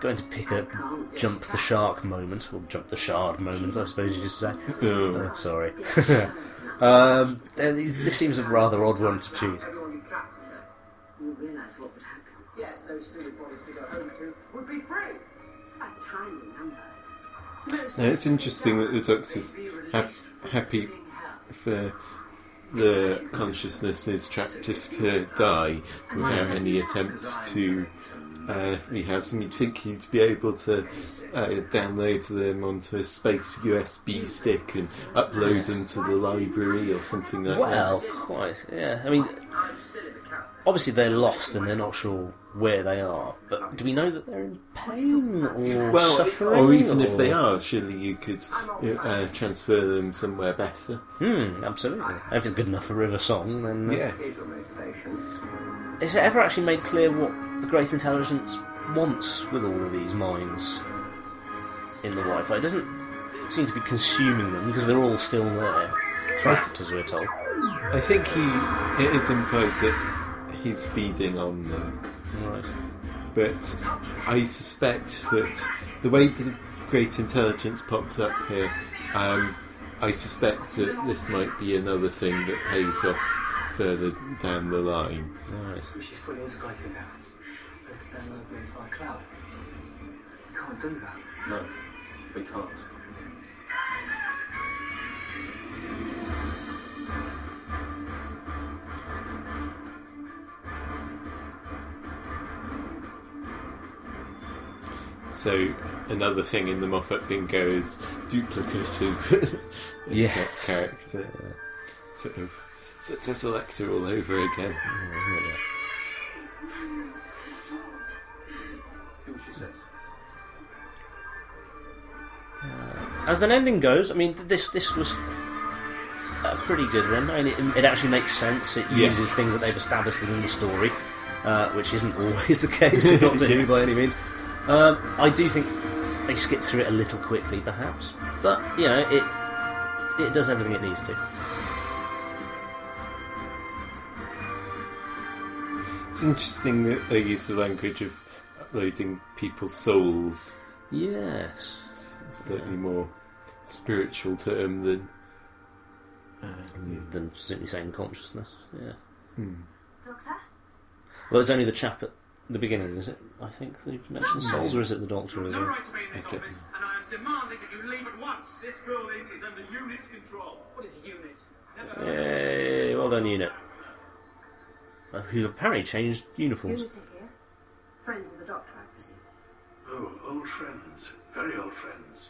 going to pick a jump the shark moment or jump the shard moment, I suppose you just say. Oh. Oh, sorry. [laughs] um, [laughs] this seems a rather odd one to choose. Everyone you trapped in there, you realise what would happen. Yes, those stupid bodies to go home to would be free. A tiny number. Now, it's interesting that the Doctor's ha- happy for the consciousness is trapped just to die without any attempt to uh, rehouse them. You'd think he'd be able to uh, download them onto a space USB stick and upload them to the library or something like Well, that. quite, yeah. I mean, obviously they're lost and they're not sure where they are, but do we know that they're in pain or Well, suffering? or even if they are, surely you could uh, transfer them somewhere better. Hmm, absolutely. If it's good enough for River Song, then. uh, Yeah. Is it ever actually made clear what the Great Intelligence wants with all of these minds in the Wi Fi? It doesn't seem to be consuming them because they're all still there, trapped, as we're told. I think he it is implied that he's feeding on them, Right. but I suspect that the way the great intelligence pops up here, um, I suspect that this might be another thing that pays off further down the line. Right. Which is fully integrated now. We have to download the entire cloud. We can't do that. no, we can't. So another thing in the Moffat bingo is duplicative [laughs] Yes. ca- character. Sort of it's a selector all over again. Yeah, isn't it? Do what she says. As an ending goes, I mean, this this was a pretty good one. I mean, it, it actually makes sense. It Yes. uses things that they've established within the story, uh, which isn't always the case with Doctor [laughs] Who by any means. Um, I do think they skip through it a little quickly, perhaps, but you know, it it does everything it needs to. It's interesting that they use the language of uploading people's souls. Yes. It's slightly more spiritual term than. Uh, Than simply saying consciousness. Yeah. Doctor? Well, it's only the chap at the beginning, is it? I think that you mentioned souls, or is it the Doctor as No well? right to be in this office, and I am demanding that you leave at once. This building is under UNIT's control. What is a unit? Never it. Yay! Well done, UNIT. Uh, who apparently changed uniforms. Unity here. Friends of the Doctor, I presume. Oh, old friends. Very old friends.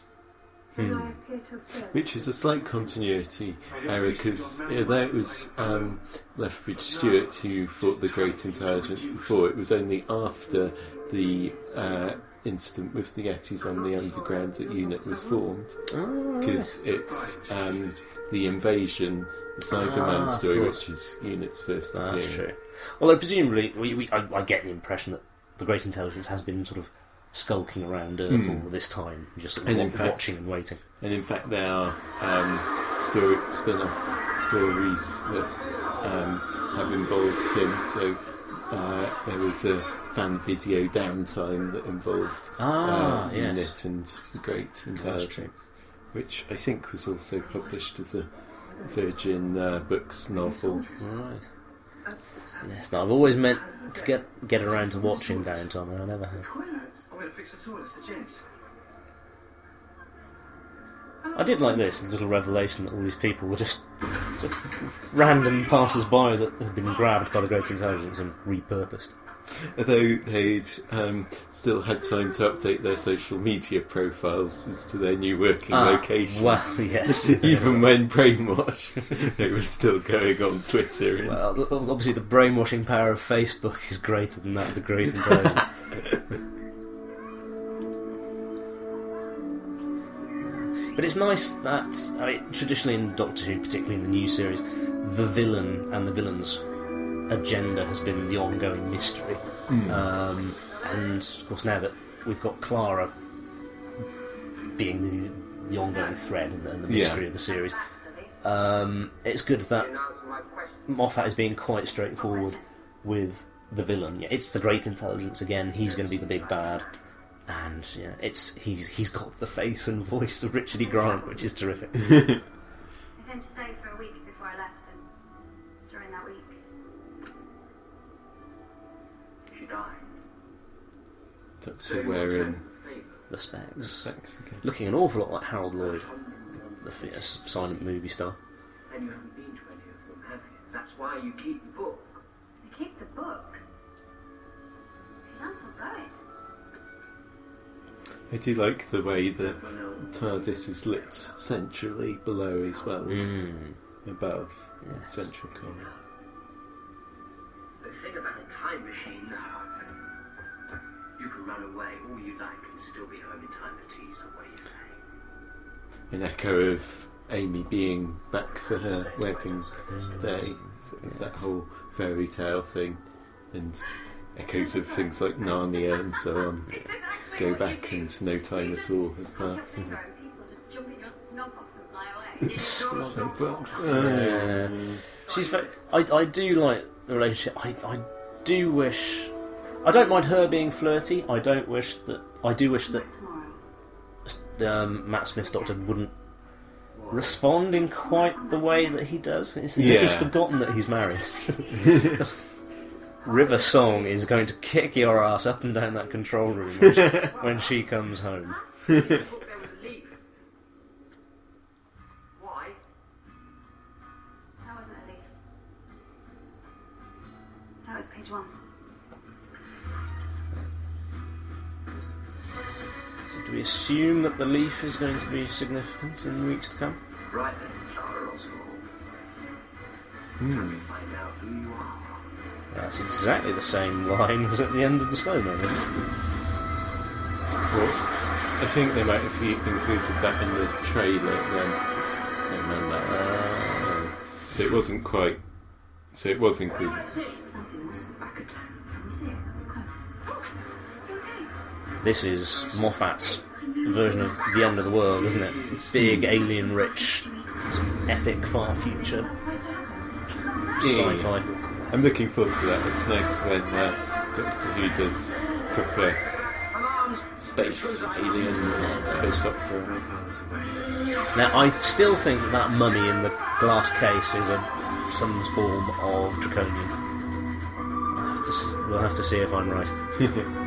Then I appear to have failed. which is a slight continuity error because although it was um, Lethbridge Stewart who fought the Great Intelligence before, it was only after the uh, incident with the Yetis on the Underground that UNIT was formed. Because it's um, the invasion, the Cyberman Ah, of story, course. which is UNIT's first That's true. appearance. Although presumably, we, we, I, I get the impression that the Great Intelligence has been sort of skulking around Earth Hmm. all this time, just sort of And wa- fact- watching and waiting. And in fact, there are um, story, spin-off stories that um, have involved him. So uh, there was a fan video downtime that involved Ah, uh, yes. And the Great Intelligence, which I think was also published as a Virgin uh, Books novel. Right. Yes, no, I've always meant to get get around to watching Downtime, and I never have. Toilets. I'm going to fix the toilets, the gents. I did like this the little revelation that all these people were just sort of random passers-by that had been grabbed by the Great Intelligence and repurposed. Although they'd um, still had time to update their social media profiles as to their new working Ah, location. Well, yes. [laughs] Even when brainwashed, [laughs] they were still going on Twitter. And, Well, obviously, the brainwashing power of Facebook is greater than that of the Great Intelligence. [laughs] but it's nice that, I mean, traditionally in Doctor Who, particularly in the new series, the villain and the villain's agenda has been the ongoing mystery. Um, and of course, now that we've got Clara being the, the ongoing thread and the, and the Yeah. mystery of the series, um, it's good that Answer my question. Moffat is being quite straightforward with the villain. Yeah, it's the Great Intelligence again. He's going to be the big bad, and yeah, it's he's he's got the face and voice of Richard E. Grant, which is terrific. [laughs] I came to stay for a week Doctor wearing the specs, specs again. looking an awful lot like Harold Lloyd, the f- yeah, silent movie star. And you haven't been to any of them, have you? That's why you keep the book. I keep the book. He's not so good. I do like the way the TARDIS is lit centrally below as well as Mm. above Yes. central corner. The thing about a time machine, you can run away all you like and still be home in time for tea, is the way you say. An echo of Amy being back for her wedding day, sort of that whole fairy tale thing, and echoes of things like Narnia and so on. Go back and no time at all has passed. People just jump in your snot box and fly away. [laughs] Books. Yeah. She's very. I, I do like the relationship. I, I do wish. I don't mind her being flirty. I don't wish that. I do wish that um, Matt Smith's Doctor wouldn't respond in quite the way that he does. It's as if he's forgotten that he's married. [laughs] River Song is going to kick your ass up and down that control room when she, [laughs] when she comes home. thought they would leave. Why? That wasn't a leaf. That was page one. Do we assume that the leaf is going to be significant in weeks to come? Right then, Clara Oswald. Hmm. Find out who you are. That's exactly the same line as at the end of the snowman, isn't it? Well, I think they might have included that in the trailer at the end of the Snowman. That uh, so it wasn't quite. So it was included. Something else. Back at town. Can we see it? Close. You okay? This is Moffat's version of the end of the world, isn't it? Big, alien rich, epic, far future That's supposed to happen. Yeah. sci-fi. I'm looking forward to that. It's nice when uh, Doctor Who does proper space aliens, space opera. Now, I still think that that mummy in the glass case is a some form of draconian. I'll have to s- we'll have to see if I'm right. [laughs]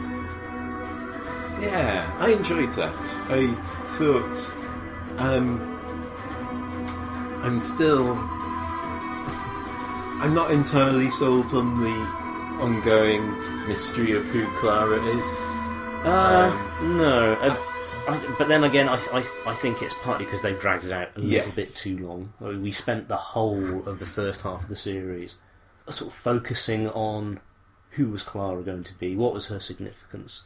Yeah, I enjoyed that. I thought um, I'm still [laughs] I'm not entirely sold on the ongoing mystery of who Clara is. Uh, no. I, I, but then again, I, I, I think it's partly because they've dragged it out a little Yes. bit too long. I mean, we spent the whole of the first half of the series sort of focusing on who was Clara going to be, what was her significance,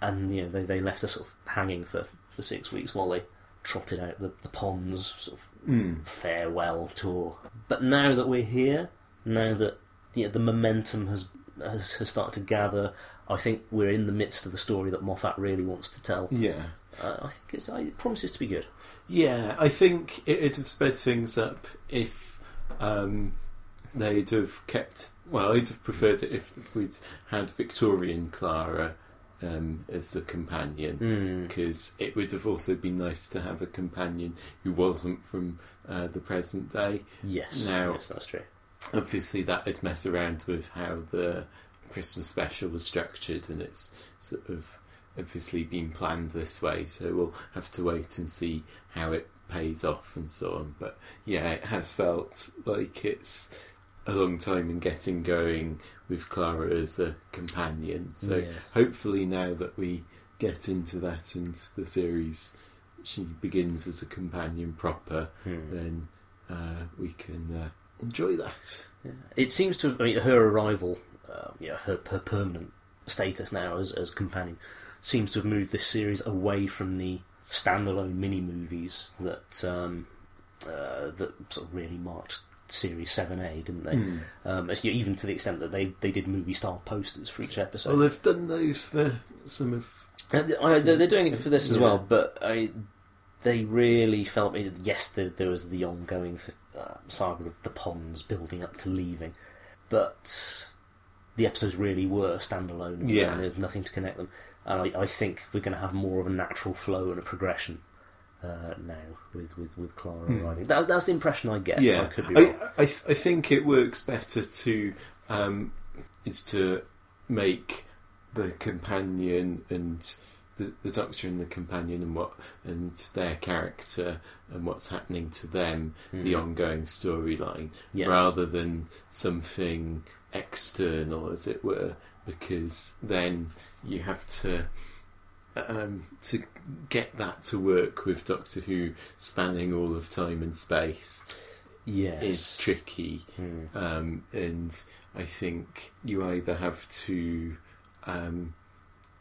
and you know they, they left us sort of hanging for, for six weeks while they trotted out the, the Ponds sort of Mm. farewell tour. But now that we're here, now that yeah, the momentum has, has has started to gather, I think we're in the midst of the story that Moffat really wants to tell. Yeah. Uh, I think it's, it promises to be good. Yeah, I think it, it'd have sped things up if um, they'd have kept. Well, I'd have preferred it if we'd had Victorian Clara um, as a companion, Mm. because it would have also been nice to have a companion who wasn't from uh, the present day. Yes, Now- yes, that's true. Obviously, that would mess around with how the Christmas special was structured, and it's sort of obviously been planned this way. So we'll have to wait and see how it pays off and so on. But yeah, it has felt like it's a long time in getting going with Clara as a companion. So Yeah. hopefully, now that we get into that and the series, she begins as a companion proper, Hmm. then uh, we can uh, enjoy that. It seems to. I mean, her arrival, uh, yeah, her, her permanent status now as as companion, seems to have moved this series away from the standalone mini movies that um, uh, that sort of really marked Series Seven A, didn't they? Hmm. Um, even to the extent that they, they did movie style posters for each episode. Well, they've done those for some of. Uh, I- they're doing it for this as Yeah. well, but I, they really felt me. Yes, there, there was the ongoing uh, saga of the Ponds building up to leaving, but the episodes really were standalone. and Yeah. there's nothing to connect them, and I, I think we're going to have more of a natural flow and a progression uh, now with with with Clara Hmm. arriving. That, that's the impression I get. Yeah, I could be I, wrong. I, th- I think it works better to um, is to make the companion and the, the Doctor and the companion and what and their character and what's happening to them the Mm. ongoing storyline Yeah. rather than something external, as it were, because then you have to um, to get that to work with Doctor Who spanning all of time and space Yes. is tricky, Hmm. um, and I think you either have to, um,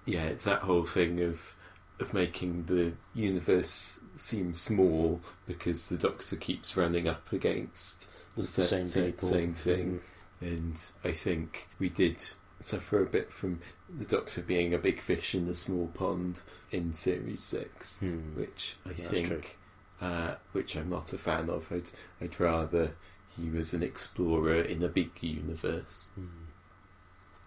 yeah, it's that whole thing of of making the universe seem small because the Doctor keeps running up against The sa- same sa- people. same thing, and I think we did suffer a bit from the Doctor being a big fish in the small pond in Series Six, Hmm. which I That's think, uh, which I'm not a fan of. I'd I'd rather he was an explorer in a big universe.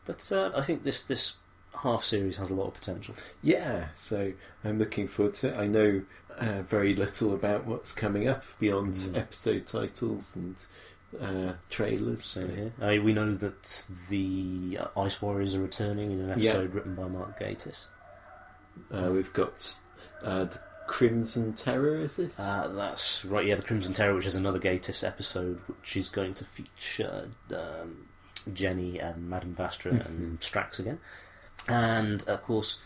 But uh, I think this this half series has a lot of potential. Yeah, so I'm looking forward to it. I know uh, very little about what's coming up beyond Mm. episode titles and uh, trailers. So-. I mean, we know that the uh, Ice Warriors are returning in an Yeah. episode written by Mark Gatiss. Uh, we've got uh, the Crimson Terror. Is it? Uh, that's right, yeah, the Crimson Terror, which is another Gatiss episode, which is going to feature um, Jenny and Madame Vastra Mm-hmm. and Strax again. And, of course,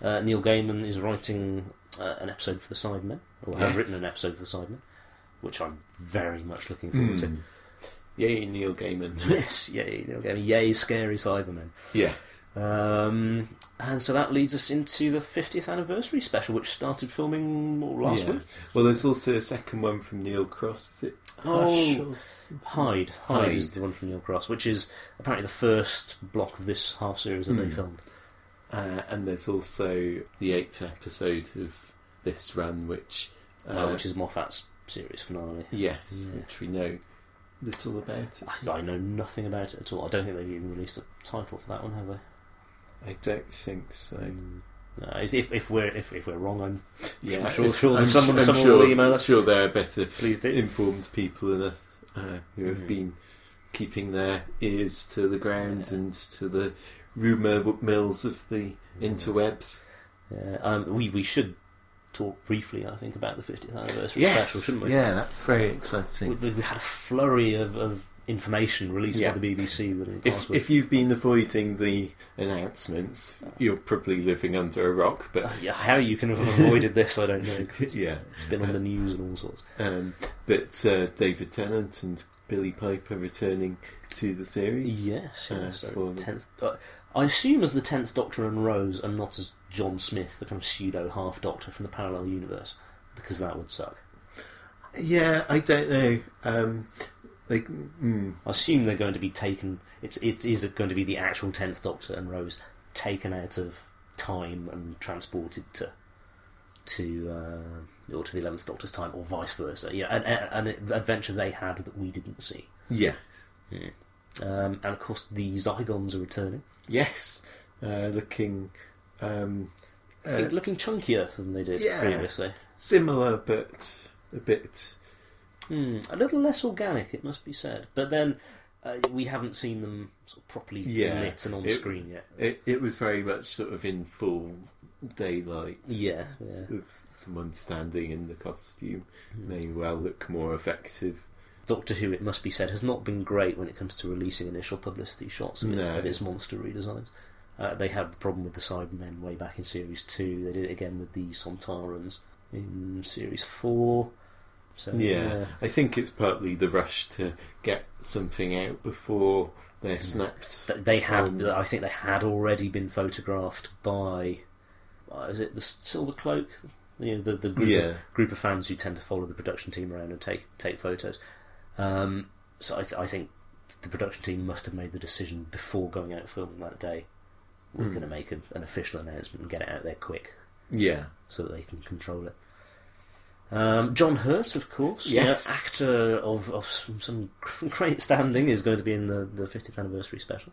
uh, Neil Gaiman is writing uh, an episode for the Cybermen, or has Yes. written an episode for the Cybermen, which I'm very much looking forward to. Mm. Yay, Neil Gaiman. [laughs] [laughs] Yes, yay, Neil Gaiman. Yay, scary Cybermen. yes. Um, and so that leads us into the 50th anniversary special, which started filming last Yeah. week. Well, there's also a second one from Neil Cross. Is it? Oh, Hush or something? Hide. Hide. Is the one from Neil Cross, which is apparently the first block of this half series that they Hmm. filmed. Uh, and there's also the eighth episode of this run, which Uh, which is Moffat's series finale. yes, Yeah. which we know little about. It. I, I know nothing about it at all. I don't think they've even released a title for that one, have they? I don't think so. No, if, if, if we're if, if we're wrong, I'm Yeah, sure, if- sure I'm someone, su- I'm someone sure, will email us. Sure, there are better Please do. informed people than us uh, who have Mhm. been keeping their ears to the ground Yeah. and to the rumour mills of the interwebs. Yeah, um, we we should talk briefly, I think, about the 50th anniversary special, shouldn't we? yeah, that's very exciting. we had a flurry of, of information released Yeah. by the BBC with any If, password. if you've been avoiding the announcements, you're probably living under a rock. But Yeah, how you can have avoided this, I don't know. [laughs] it's yeah, it's been on the news and all sorts. um, but uh, David Tennant and Billie Piper returning to the series. Yes, uh, so for tenth, uh, I assume as the Tenth Doctor and Rose, and not as John Smith, the kind of pseudo half Doctor from the parallel universe, because that would suck. Yeah, I don't know. Um, like, mm, I assume they're going to be taken. It's it is going to be the actual Tenth Doctor and Rose taken out of time and transported to to uh, or to the Eleventh Doctor's time, or vice versa. Yeah, an, an, adventure they had that we didn't see. yes, Um, and of course, the Zygons are returning, yes, uh, looking um, uh, looking chunkier than they did yeah. previously. similar, but a bit. Hmm, a little less organic, it must be said. But then uh, we haven't seen them sort of properly Yeah, lit and on it- screen yet. It, it was very much sort of in full daylight. Yeah, yeah. Sort of someone standing in the costume Hmm. may well look more effective. Doctor Who, it must be said, has not been great when it comes to releasing initial publicity shots of, No. of its monster redesigns. Uh, they had the problem with the Cybermen way back in Series 2. They did it again with the Sontarans in Series 4. So, Yeah, I think it's partly the rush to get something out before they're Hmm. snapped. Th- They had, Um, I think, they had already been photographed by, uh, is it the Silver Cloak? You know, the the group, Yeah. of, group of fans who tend to follow the production team around and take take photos. Um, so I, th- I think the production team must have made the decision before going out filming that day. We're Hmm. going to make a, an official announcement and get it out there quick Yeah, so that they can control it. Um, John Hurt, of course, Yes. actor of, of some, some [laughs] great standing, is going to be in the, the 50th anniversary special.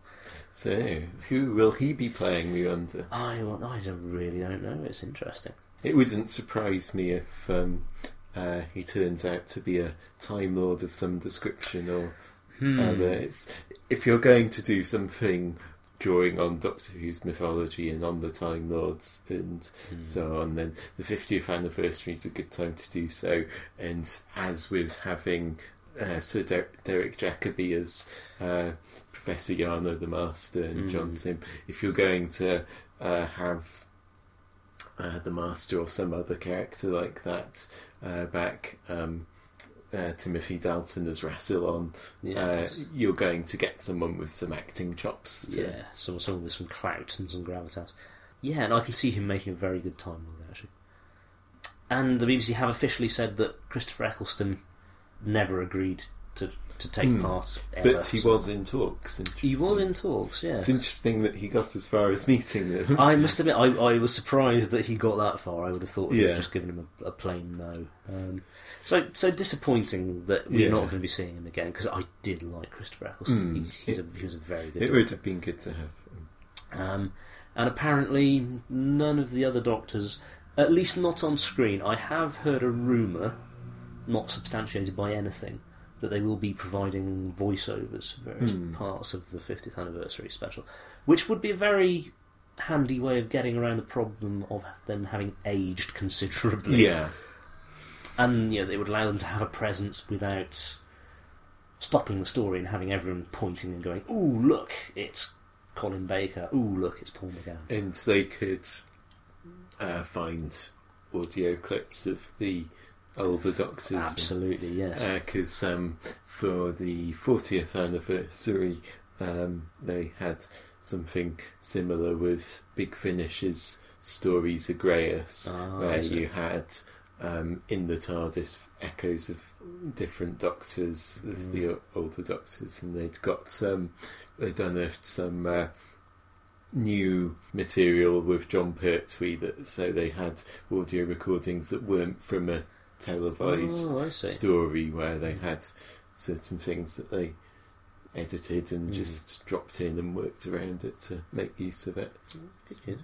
so who will he be playing? We wonder. I well, I really don't know. It's interesting. It wouldn't surprise me if um, uh, he turns out to be a Time Lord of some description or Hmm. other. It's if you're going to do something drawing on Doctor Who's mythology and on the Time Lords and Hmm. so on, then the 50th anniversary is a good time to do so. And as with having uh, Sir Der- Derek Jacobi as uh, Professor Yana the Master and Hmm. John Simm, if you're going to uh, have uh, the Master or some other character like that uh, back. Um, uh, Timothy Dalton as Rassilon, Yes. uh, you're going to get someone with some acting chops. To, Yeah, someone, someone with some clout and some gravitas. Yeah, and I can see him making a very good time with it, actually. And the BBC have officially said that Christopher Eccleston never agreed to, to take Hmm. part. Ever, But he so- was in talks. He was in talks, yeah. It's interesting that he got as far as meeting them. I must admit, I, I was surprised that he got that far. I would have thought Yeah. just given him a, a plain no. Um, so so disappointing that we're Yeah. not going to be seeing him again because I did like Christopher Eccleston. Mm. He's, he's a, he was a very good. it Doctor. would have been good to have. him. Um, and apparently, none of the other doctors, at least not on screen, I have heard a rumour, not substantiated by anything, that they will be providing voiceovers for various Hmm. parts of the 50th anniversary special, which would be a very handy way of getting around the problem of them having aged considerably. Yeah, And you know, it would allow them to have a presence without stopping the story and having everyone pointing and going, "Ooh, look, it's Colin Baker. Ooh, look, it's Paul McGann." and they could uh, find audio clips of the older Doctors. Absolutely, yes. because um, for the 40th anniversary, um, they had something similar with Big Finish's Stories of Greyus, Ah, where you had um, in the TARDIS echoes of different Doctors, of Mm. the older Doctors, and they'd got um, they'd unearthed some. Uh, New material with Jon Pertwee that so they had audio recordings that weren't from a televised Oh, story where they had certain things that they edited and Mm. just dropped in and worked around it to make use of it. Good.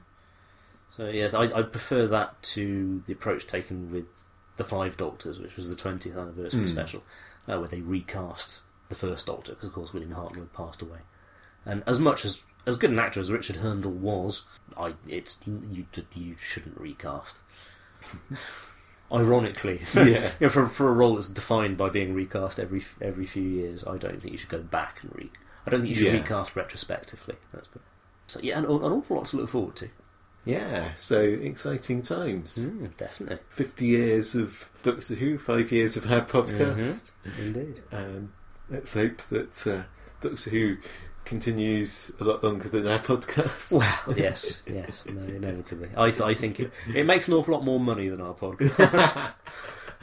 So yes, I, I prefer that to the approach taken with the Five Doctors, which was the 20th anniversary Mm. special, uh, where they recast the first Doctor because, of course, William Hartnell had passed away. And as much as as good an actor as Richard Hurndall was, I it's you you shouldn't recast. [laughs] Ironically, [laughs] [laughs] Yeah. You know, for for a role that's defined by being recast every every few years, I don't think you should go back and re. I don't think you should Yeah. recast retrospectively. That's so yeah, an, an awful lot to look forward to. Yeah, so exciting times. Mm, definitely, 50 years of Doctor Who, five years of our podcast. indeed. Um, let's hope that uh, Doctor Who continues a lot longer than our podcast. Well, [laughs] yes, yes, no, inevitably. I, th- I think it, it makes an awful lot more money than our podcast.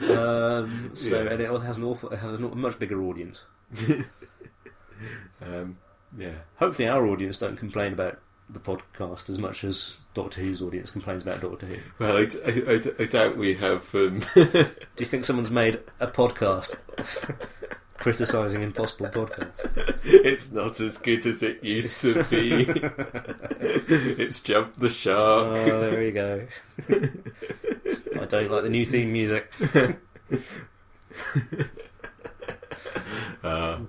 [laughs] um, so, Yeah. and it has an awful, it has a much bigger audience. [laughs] um, yeah. Hopefully, our audience don't complain about the podcast as much as Doctor Who's audience complains about Doctor Who. Well, I, d- I- I d- I doubt we have. Um, Do you think someone's made a podcast criticising impossible podcasts? [laughs] it's not as good as it used to be. [laughs] it's jumped the Oh, shark. there you go. I don't like the new theme music. [laughs] Uh,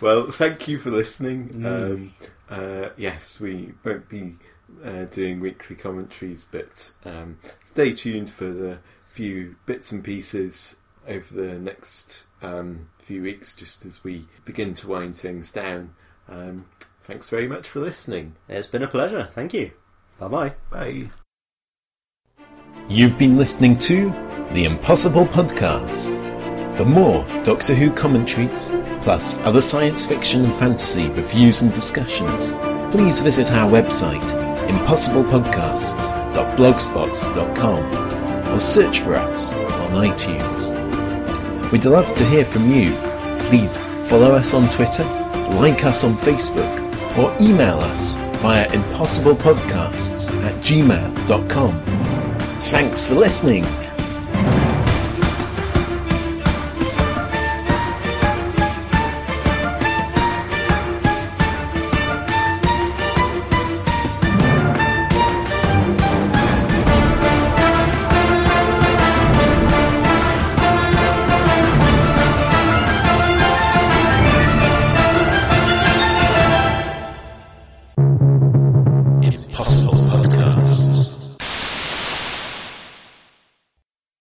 well, thank you for listening. Mm. Um, uh, yes, we won't be uh, doing weekly commentaries, but um, stay tuned for the few bits and pieces over the next um, few weeks, just as we begin to wind things down. Um, thanks very much for listening. It's been a pleasure. Thank you. Bye bye. Bye. You've been listening to The Impossible Podcast. For more Doctor Who commentaries, plus other science fiction and fantasy reviews and discussions, please visit our website, impossiblepodcasts.blogspot.com, or search for us on iTunes. We'd love to hear from you. Please follow us on Twitter, like us on Facebook, or email us via impossiblepodcasts at gmail.com. Thanks for listening